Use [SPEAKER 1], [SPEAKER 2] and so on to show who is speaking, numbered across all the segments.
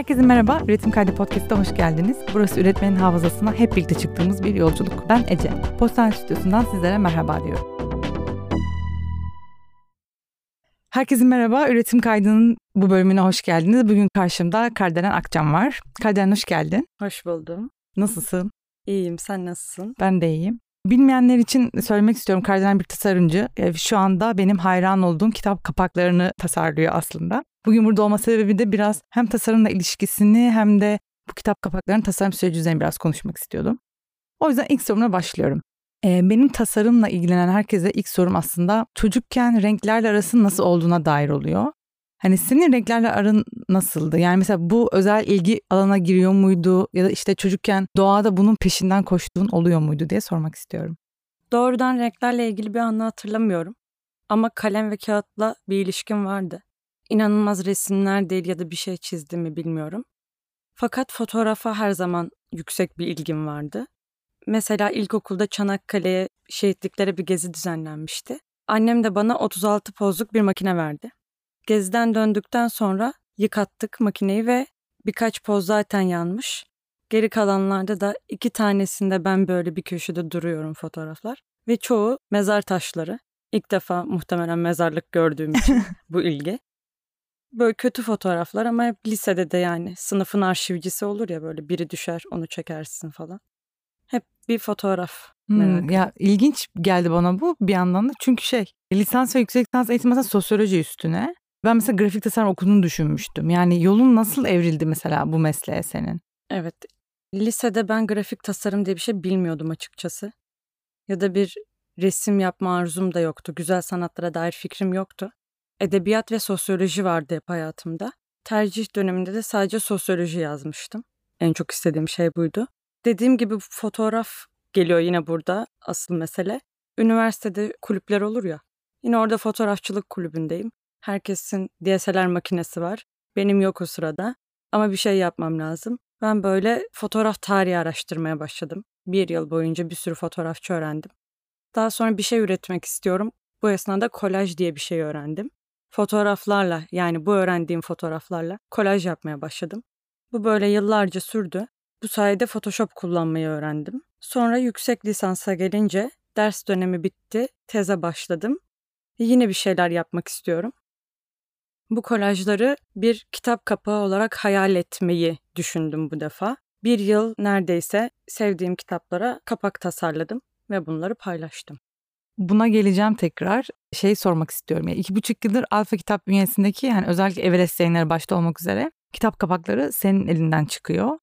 [SPEAKER 1] Herkese merhaba, Üretim Kaydı Podcast'a hoş geldiniz. Burası üretmenin hafızasına hep birlikte çıktığımız bir yolculuk. Ben Ece. Postal Stüdyosu'ndan sizlere merhaba diyorum. Herkese merhaba, Üretim Kaydı'nın bu bölümüne hoş geldiniz. Bugün karşımda Kardelen Akcan var. Kardelen hoş geldin.
[SPEAKER 2] Hoş buldum.
[SPEAKER 1] Nasılsın?
[SPEAKER 2] İyiyim, sen nasılsın?
[SPEAKER 1] Ben de iyiyim. Bilmeyenler için söylemek istiyorum. Kardelen bir tasarımcı. E, şu anda benim hayran olduğum kitap kapaklarını tasarlıyor aslında. Bugün burada olma sebebi de biraz hem tasarımla ilişkisini hem de bu kitap kapaklarının tasarım süreci üzerine biraz konuşmak istiyordum. O yüzden ilk sorumla başlıyorum. Ee, benim tasarımla ilgilenen herkese ilk sorum aslında çocukken renklerle arasının nasıl olduğuna dair oluyor. Hani senin renklerle arın nasıldı? Yani mesela bu özel ilgi alana giriyor muydu? Ya da işte çocukken doğada bunun peşinden koştuğun oluyor muydu diye sormak istiyorum.
[SPEAKER 2] Doğrudan renklerle ilgili bir anı hatırlamıyorum. Ama kalem ve kağıtla bir ilişkim vardı. İnanılmaz resimler değil ya da bir şey çizdiğimi bilmiyorum. Fakat fotoğrafa her zaman yüksek bir ilgim vardı. Mesela ilkokulda Çanakkale'ye, şehitliklere bir gezi düzenlenmişti. Annem de bana 36 pozluk bir makine verdi. Geziden döndükten sonra yıkattık makineyi ve birkaç poz zaten yanmış. Geri kalanlarda da iki tanesinde ben böyle bir köşede duruyorum fotoğraflar. Ve çoğu mezar taşları. İlk defa muhtemelen mezarlık gördüğüm için bu ilgi. Böyle kötü fotoğraflar ama hep lisede de yani sınıfın arşivcisi olur ya böyle biri düşer onu çekersin falan. Hep bir fotoğraf.
[SPEAKER 1] Hmm, ya ilginç geldi bana bu bir yandan da çünkü şey lisans ve yüksek lisans eğitimi mesela sosyoloji üstüne. Ben mesela grafik tasarım okuduğunu düşünmüştüm. Yani yolun nasıl evrildi mesela bu mesleğe senin?
[SPEAKER 2] Evet. Lisede ben grafik tasarım diye bir şey bilmiyordum açıkçası. Ya da bir resim yapma arzum da yoktu. Güzel sanatlara dair fikrim yoktu. Edebiyat ve sosyoloji vardı hep hayatımda. Tercih döneminde de sadece sosyoloji yazmıştım. En çok istediğim şey buydu. Dediğim gibi fotoğraf geliyor yine burada asıl mesele. Üniversitede kulüpler olur ya. Yine orada fotoğrafçılık kulübündeyim. Herkesin DSLR makinesi var. Benim yok o sırada. Ama bir şey yapmam lazım. Ben böyle fotoğraf tarihi araştırmaya başladım. Bir yıl boyunca bir sürü fotoğrafçı öğrendim. Daha sonra bir şey üretmek istiyorum. Bu esnada kolaj diye bir şey öğrendim. Fotoğraflarla yani bu öğrendiğim fotoğraflarla kolaj yapmaya başladım. Bu böyle yıllarca sürdü. Bu sayede Photoshop kullanmayı öğrendim. Sonra yüksek lisansa gelince ders dönemi bitti, teze başladım. Yine bir şeyler yapmak istiyorum. Bu kolajları bir kitap kapağı olarak hayal etmeyi düşündüm bu defa. Bir yıl neredeyse sevdiğim kitaplara kapak tasarladım ve bunları paylaştım.
[SPEAKER 1] Buna geleceğim tekrar. Şey sormak istiyorum. Yani iki buçuk yıldır Alfa Kitap bünyesindeki yani özellikle Everest yayınları başta olmak üzere kitap kapakları senin elinden çıkıyor.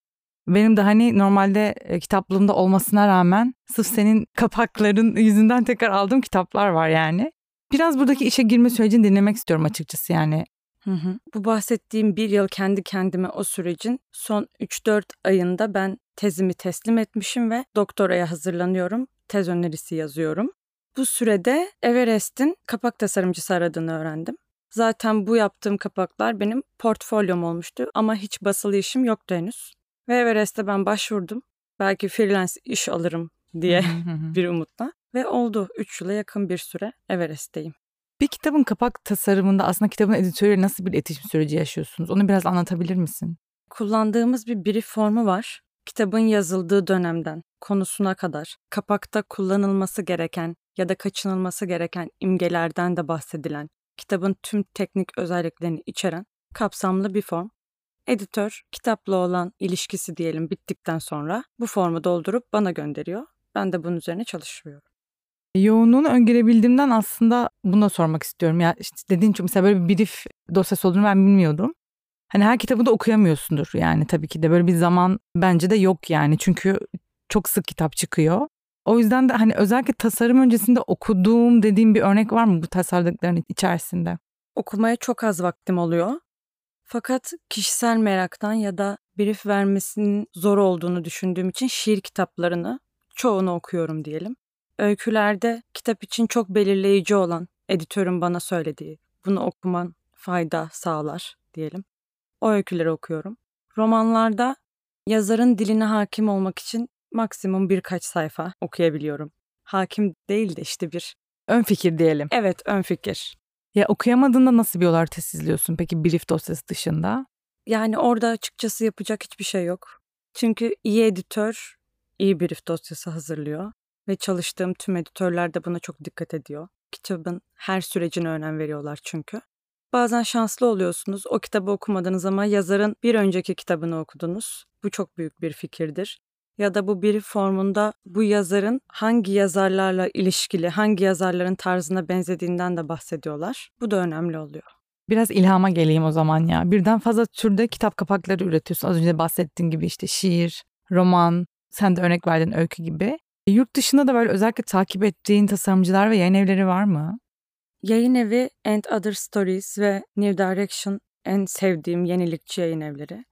[SPEAKER 1] Benim de hani normalde e, kitaplığımda olmasına rağmen sırf senin kapakların yüzünden tekrar aldığım kitaplar var yani. Biraz buradaki işe girme sürecini dinlemek istiyorum açıkçası yani.
[SPEAKER 2] Hı hı. Bu bahsettiğim bir yıl kendi kendime o sürecin son 3-4 ayında ben tezimi teslim etmişim ve doktoraya hazırlanıyorum. Tez önerisi yazıyorum. Bu sürede Everest'in kapak tasarımcısı aradığını öğrendim. Zaten bu yaptığım kapaklar benim portfolyom olmuştu ama hiç basılı işim yoktu henüz. Ve Everest'e ben başvurdum. Belki freelance iş alırım diye bir umutla. Ve oldu 3 yıla yakın bir süre Everest'teyim.
[SPEAKER 1] Bir kitabın kapak tasarımında aslında kitabın editörüyle nasıl bir iletişim süreci yaşıyorsunuz? Onu biraz anlatabilir misin?
[SPEAKER 2] Kullandığımız bir brief formu var. Kitabın yazıldığı dönemden konusuna kadar kapakta kullanılması gereken ya da kaçınılması gereken imgelerden de bahsedilen, kitabın tüm teknik özelliklerini içeren kapsamlı bir form. Editör kitapla olan ilişkisi diyelim bittikten sonra bu formu doldurup bana gönderiyor. Ben de bunun üzerine çalışıyorum.
[SPEAKER 1] Yoğunluğunu öngörebildiğimden aslında bunu da sormak istiyorum. Ya işte dediğin için mesela böyle bir brief dosyası olduğunu ben bilmiyordum. Hani her kitabı da okuyamıyorsundur yani tabii ki de böyle bir zaman bence de yok yani. Çünkü çok sık kitap çıkıyor. O yüzden de hani özellikle tasarım öncesinde okuduğum dediğim bir örnek var mı bu tasarladıkların içerisinde?
[SPEAKER 2] Okumaya çok az vaktim oluyor. Fakat kişisel meraktan ya da brief vermesinin zor olduğunu düşündüğüm için şiir kitaplarını çoğunu okuyorum diyelim. Öykülerde kitap için çok belirleyici olan editörün bana söylediği, bunu okuman fayda sağlar diyelim. O öyküleri okuyorum. Romanlarda yazarın diline hakim olmak için maksimum birkaç sayfa okuyabiliyorum. Hakim değil de işte bir
[SPEAKER 1] ön fikir diyelim.
[SPEAKER 2] Evet, ön fikir.
[SPEAKER 1] Ya okuyamadığında nasıl bir yol haritası izliyorsun peki brief dosyası dışında?
[SPEAKER 2] Yani orada açıkçası yapacak hiçbir şey yok. Çünkü iyi editör iyi brief dosyası hazırlıyor ve çalıştığım tüm editörler de buna çok dikkat ediyor. Kitabın her sürecine önem veriyorlar çünkü. Bazen şanslı oluyorsunuz. O kitabı okumadınız ama yazarın bir önceki kitabını okudunuz. Bu çok büyük bir fikirdir. Ya da bu brief formunda bu yazarın hangi yazarlarla ilişkili, hangi yazarların tarzına benzediğinden de bahsediyorlar. Bu da önemli oluyor.
[SPEAKER 1] Biraz ilhama geleyim o zaman ya. Birden fazla türde kitap kapakları üretiyorsun. Az önce bahsettiğin gibi işte şiir, roman, sen de örnek verdin öykü gibi. E, yurt dışında da böyle özellikle takip ettiğin tasarımcılar ve yayın evleri var mı?
[SPEAKER 2] Yayın evi And Other Stories ve New Direction en sevdiğim yenilikçi yayın evleri.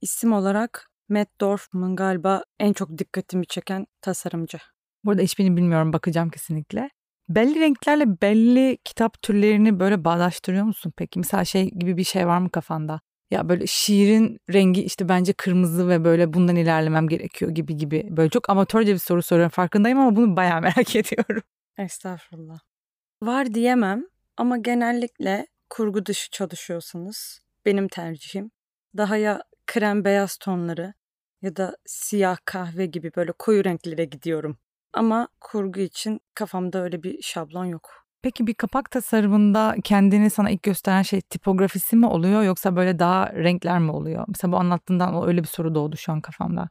[SPEAKER 2] İsim olarak Matt Dorfman galiba en çok dikkatimi çeken tasarımcı.
[SPEAKER 1] Burada hiçbirini bilmiyorum bakacağım kesinlikle. Belli renklerle belli kitap türlerini böyle bağdaştırıyor musun peki? Mesela şey gibi bir şey var mı kafanda? Ya böyle şiirin rengi işte bence kırmızı ve böyle bundan ilerlemem gerekiyor gibi gibi. Böyle çok amatörce bir soru soruyorum farkındayım ama bunu bayağı merak ediyorum.
[SPEAKER 2] Estağfurullah. Var diyemem ama genellikle kurgu dışı çalışıyorsanız benim tercihim daha ya krem beyaz tonları ya da siyah kahve gibi böyle koyu renklere gidiyorum. Ama kurgu için kafamda öyle bir şablon yok.
[SPEAKER 1] Peki bir kapak tasarımında kendini sana ilk gösteren şey tipografisi mi oluyor yoksa böyle daha renkler mi oluyor? Mesela bu anlattığından öyle bir soru doğdu şu an kafamda.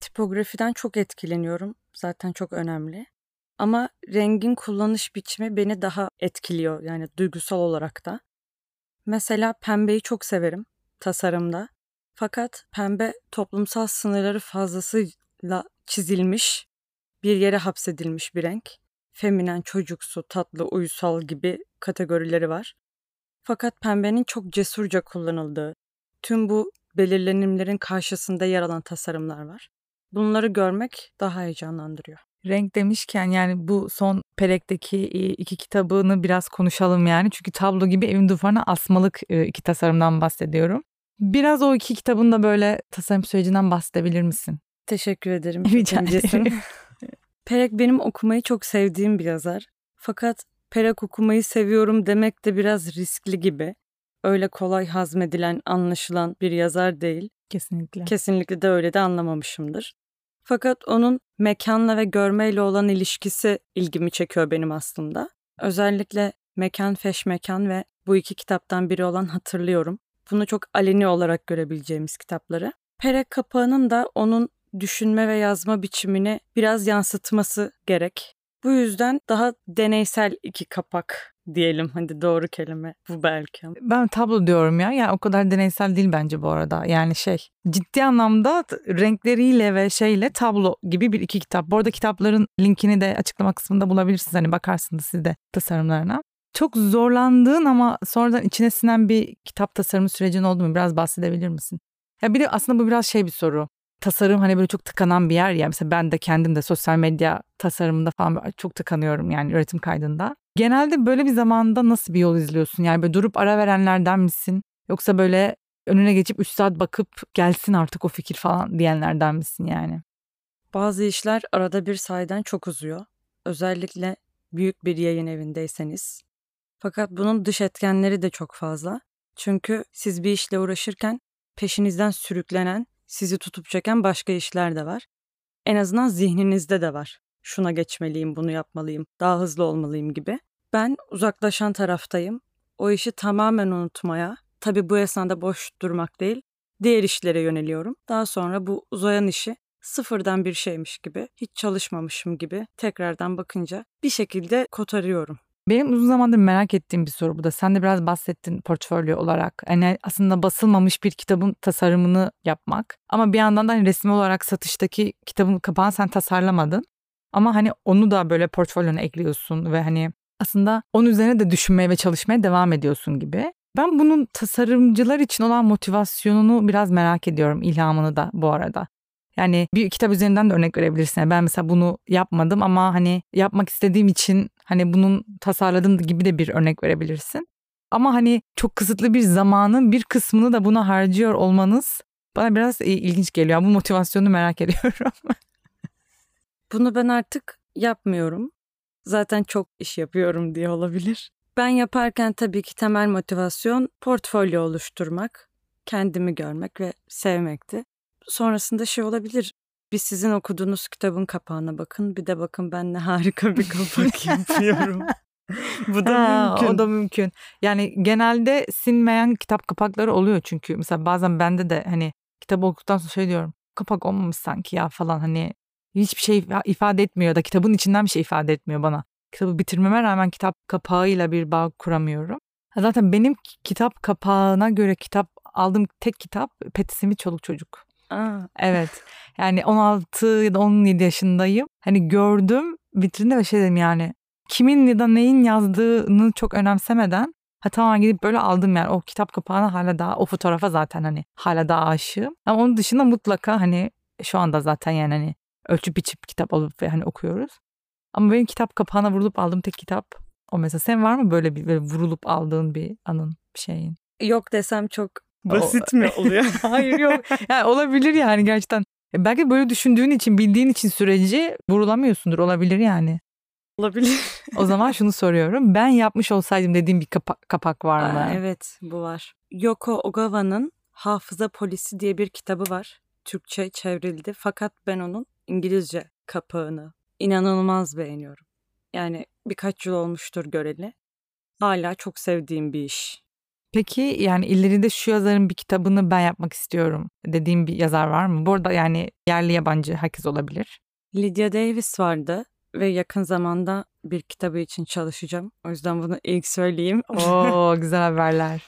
[SPEAKER 2] Tipografiden çok etkileniyorum. Zaten çok önemli. Ama rengin kullanış biçimi beni daha etkiliyor yani duygusal olarak da. Mesela pembeyi çok severim tasarımda. Fakat pembe toplumsal sınırları fazlasıyla çizilmiş, bir yere hapsedilmiş bir renk. Feminen, çocuksu, tatlı, uysal gibi kategorileri var. Fakat pembenin çok cesurca kullanıldığı, tüm bu belirlenimlerin karşısında yer alan tasarımlar var. Bunları görmek daha heyecanlandırıyor.
[SPEAKER 1] Renk demişken yani bu son Perek'teki iki kitabını biraz konuşalım yani. Çünkü tablo gibi evin duvarına asmalık iki tasarımdan bahsediyorum. Biraz o iki kitabın da böyle tasarım sürecinden bahsedebilir misin?
[SPEAKER 2] Teşekkür ederim. Rica ederim. Perek benim okumayı çok sevdiğim bir yazar. Fakat Perek okumayı seviyorum demek de biraz riskli gibi. Öyle kolay hazmedilen, anlaşılan bir yazar değil.
[SPEAKER 1] Kesinlikle.
[SPEAKER 2] Kesinlikle de öyle de anlamamışımdır. Fakat onun mekanla ve görmeyle olan ilişkisi ilgimi çekiyor benim aslında. Özellikle Mekan Feş Mekan ve bu iki kitaptan biri olan Hatırlıyorum. Bunu çok aleni olarak görebileceğimiz kitapları. Perek kapağının da onun düşünme ve yazma biçimini biraz yansıtması gerek. Bu yüzden daha deneysel iki kapak diyelim. Hadi doğru kelime bu belki.
[SPEAKER 1] Ben tablo diyorum ya. Yani o kadar deneysel değil bence bu arada. Yani şey ciddi anlamda renkleriyle ve şeyle tablo gibi bir iki kitap. Bu arada kitapların linkini de açıklama kısmında bulabilirsiniz. Hani bakarsınız siz de tasarımlarına. Çok zorlandığın ama sonradan içine sinen bir kitap tasarımı sürecin oldu mu? Biraz bahsedebilir misin? Ya bir de aslında bu biraz şey bir soru tasarım hani böyle çok tıkanan bir yer ya. Mesela ben de kendim de sosyal medya tasarımında falan çok tıkanıyorum yani üretim kaydında. Genelde böyle bir zamanda nasıl bir yol izliyorsun? Yani böyle durup ara verenlerden misin? Yoksa böyle önüne geçip 3 saat bakıp gelsin artık o fikir falan diyenlerden misin yani?
[SPEAKER 2] Bazı işler arada bir sayeden çok uzuyor. Özellikle büyük bir yayın evindeyseniz. Fakat bunun dış etkenleri de çok fazla. Çünkü siz bir işle uğraşırken peşinizden sürüklenen sizi tutup çeken başka işler de var. En azından zihninizde de var. Şuna geçmeliyim, bunu yapmalıyım, daha hızlı olmalıyım gibi. Ben uzaklaşan taraftayım. O işi tamamen unutmaya, tabii bu esnada boş durmak değil, diğer işlere yöneliyorum. Daha sonra bu uzayan işi sıfırdan bir şeymiş gibi, hiç çalışmamışım gibi tekrardan bakınca bir şekilde kotarıyorum.
[SPEAKER 1] Benim uzun zamandır merak ettiğim bir soru bu da. Sen de biraz bahsettin portfolyo olarak. Yani aslında basılmamış bir kitabın tasarımını yapmak. Ama bir yandan da hani resmi olarak satıştaki kitabın kapağını sen tasarlamadın. Ama hani onu da böyle portfolyona ekliyorsun ve hani aslında onun üzerine de düşünmeye ve çalışmaya devam ediyorsun gibi. Ben bunun tasarımcılar için olan motivasyonunu biraz merak ediyorum, ilhamını da bu arada. Yani bir kitap üzerinden de örnek verebilirsin. ben mesela bunu yapmadım ama hani yapmak istediğim için hani bunun tasarladım gibi de bir örnek verebilirsin. Ama hani çok kısıtlı bir zamanın bir kısmını da buna harcıyor olmanız bana biraz ilginç geliyor. Bu motivasyonu merak ediyorum.
[SPEAKER 2] Bunu ben artık yapmıyorum. Zaten çok iş yapıyorum diye olabilir. Ben yaparken tabii ki temel motivasyon portfolyo oluşturmak, kendimi görmek ve sevmekti. Sonrasında şey olabilir. Bir sizin okuduğunuz kitabın kapağına bakın. Bir de bakın ben ne harika bir kapak yapıyorum.
[SPEAKER 1] Bu da ha, mümkün. O da mümkün. Yani genelde sinmeyen kitap kapakları oluyor çünkü. Mesela bazen bende de hani kitabı okuduktan sonra şey diyorum. Kapak olmamış sanki ya falan hani hiçbir şey ifade etmiyor da kitabın içinden bir şey ifade etmiyor bana. Kitabı bitirmeme rağmen kitap kapağıyla bir bağ kuramıyorum. Zaten benim kitap kapağına göre kitap aldığım tek kitap Petisimi Çoluk Çocuk. Aa. Evet. Yani 16 ya da 17 yaşındayım. Hani gördüm vitrinde ve şey dedim yani kimin ya da neyin yazdığını çok önemsemeden ha tamam gidip böyle aldım yani o kitap kapağına hala daha o fotoğrafa zaten hani hala daha aşığım. Ama onun dışında mutlaka hani şu anda zaten yani hani ölçüp biçip kitap alıp ve hani okuyoruz. Ama benim kitap kapağına vurulup aldığım tek kitap o mesela. Sen var mı böyle bir böyle vurulup aldığın bir anın bir şeyin?
[SPEAKER 2] Yok desem çok basit o... mi oluyor?
[SPEAKER 1] Hayır yok. Yani olabilir yani gerçekten. E, belki böyle düşündüğün için bildiğin için süreci vurulamıyorsundur olabilir yani.
[SPEAKER 2] Olabilir.
[SPEAKER 1] o zaman şunu soruyorum. Ben yapmış olsaydım dediğim bir kapak, kapak var mı?
[SPEAKER 2] Aa, evet bu var. Yoko Ogawa'nın Hafıza Polisi diye bir kitabı var. Türkçe çevrildi fakat ben onun İngilizce kapağını inanılmaz beğeniyorum. Yani birkaç yıl olmuştur göreli. Hala çok sevdiğim bir iş.
[SPEAKER 1] Peki yani ileride şu yazarın bir kitabını ben yapmak istiyorum dediğim bir yazar var mı? Bu arada yani yerli yabancı herkes olabilir.
[SPEAKER 2] Lydia Davis vardı ve yakın zamanda bir kitabı için çalışacağım. O yüzden bunu ilk söyleyeyim.
[SPEAKER 1] Oo güzel haberler.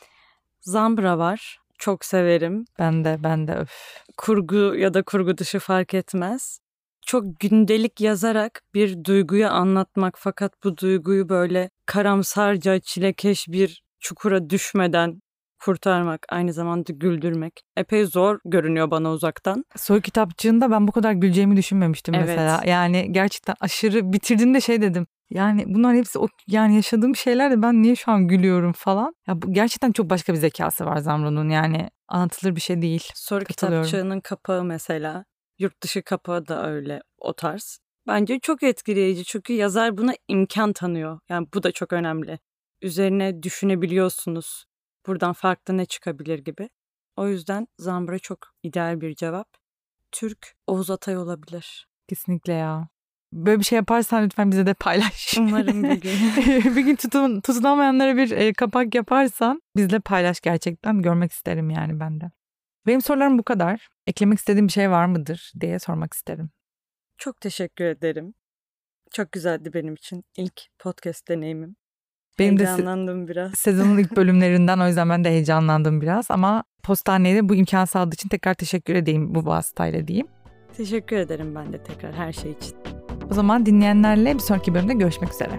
[SPEAKER 2] Zambra var. Çok severim.
[SPEAKER 1] Ben de ben de öf.
[SPEAKER 2] Kurgu ya da kurgu dışı fark etmez. Çok gündelik yazarak bir duyguyu anlatmak fakat bu duyguyu böyle karamsarca çilekeş bir çukura düşmeden kurtarmak, aynı zamanda güldürmek epey zor görünüyor bana uzaktan.
[SPEAKER 1] Soy kitapçığında ben bu kadar güleceğimi düşünmemiştim evet. mesela. Yani gerçekten aşırı bitirdiğinde şey dedim. Yani bunlar hepsi o yani yaşadığım şeyler de ben niye şu an gülüyorum falan. Ya bu gerçekten çok başka bir zekası var Zamro'nun yani anlatılır bir şey değil.
[SPEAKER 2] Soru kitapçığının kapağı mesela yurt dışı kapağı da öyle o tarz. Bence çok etkileyici çünkü yazar buna imkan tanıyor. Yani bu da çok önemli. Üzerine düşünebiliyorsunuz buradan farklı ne çıkabilir gibi. O yüzden Zambra çok ideal bir cevap. Türk Oğuz Atay olabilir.
[SPEAKER 1] Kesinlikle ya. Böyle bir şey yaparsan lütfen bize de paylaş.
[SPEAKER 2] Umarım bir gün.
[SPEAKER 1] bir gün tutun, tutunamayanlara bir e, kapak yaparsan bizle paylaş gerçekten. Görmek isterim yani ben de. Benim sorularım bu kadar. Eklemek istediğim bir şey var mıdır diye sormak isterim.
[SPEAKER 2] Çok teşekkür ederim. Çok güzeldi benim için ilk podcast deneyimim. Benim Heyecanlandım
[SPEAKER 1] de
[SPEAKER 2] biraz.
[SPEAKER 1] Sezonun ilk bölümlerinden o yüzden ben de heyecanlandım biraz ama postaneye de bu imkan sağladığı için tekrar teşekkür edeyim bu vasıtayla diyeyim.
[SPEAKER 2] Teşekkür ederim ben de tekrar her şey için.
[SPEAKER 1] O zaman dinleyenlerle bir sonraki bölümde görüşmek üzere.